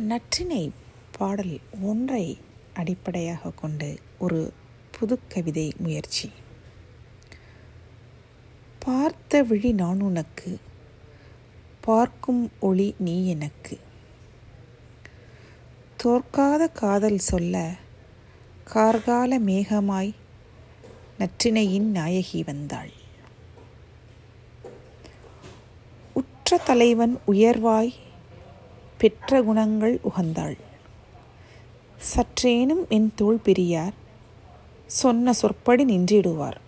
நற்றினை பாடல் ஒன்றை அடிப்படையாக கொண்டு ஒரு புது கவிதை முயற்சி. பார்த்த விழி நான் உனக்கு பார்க்கும் ஒளி நீ எனக்கு. தோற்காத காதல் சொல்ல கார்கால மேகமாய் நற்றினையின் நாயகி வந்தாள். உற்ற தலைவன் உயர்வாய் பெற்ற குணங்கள் உகந்தாள். சற்றேனும் என் தோள் பிரியார் சொன்ன சொற்படி நின்றிடுவார்.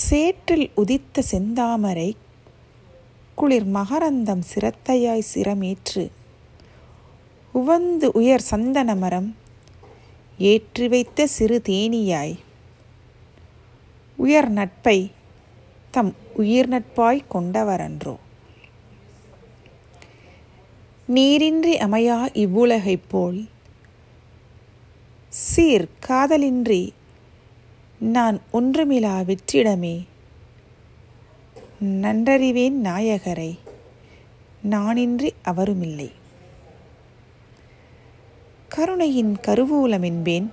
சேற்றில் உதித்த செந்தாமரை குளிர் மகரந்தம் சிரத்தையாய் சிரமேற்று உவந்து உயர் சந்தன மரம் ஏற்றி வைத்த சிறு தேனியாய் உயர் நட்பை தம் உயிர் நட்பாய் கொண்டவரன்றோ. நீரின்றி அமையா இவ்வுலகைப் போல். சீர் காதலின்றி நான் ஒன்றுமிலா வெற்றிடமே. நன்றறிவேன் நாயகரை நானின்றி அவருமில்லை. கருணையின் கருவூலம் என்பேன்.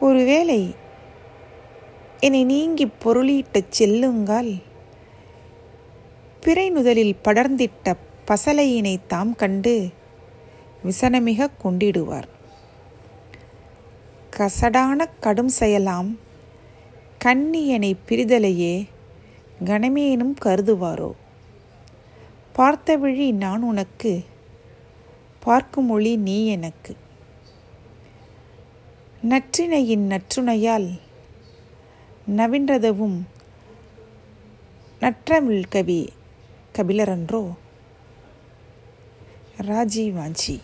ஒருவேளை என்னை நீங்கி பொருளீட்டச் செல்லுங்கால் பிறை நுதலில் படர்ந்திட்ட பசலையினை தாம் கண்டு விசனமிக கொண்டிடுவார். கசடான கடும் செயலாம் கண்ணியனை பிரிதலையே கணமேனும் கருதுவாரோ? பார்த்த விழி நான் உனக்கு பார்க்கும் மொழி நீ எனக்கு. நற்றினையின் நற்றுணையால் நவின்றதவும் நற்றமிழ் கவி கபிலரன்றோ राज़ी मांझी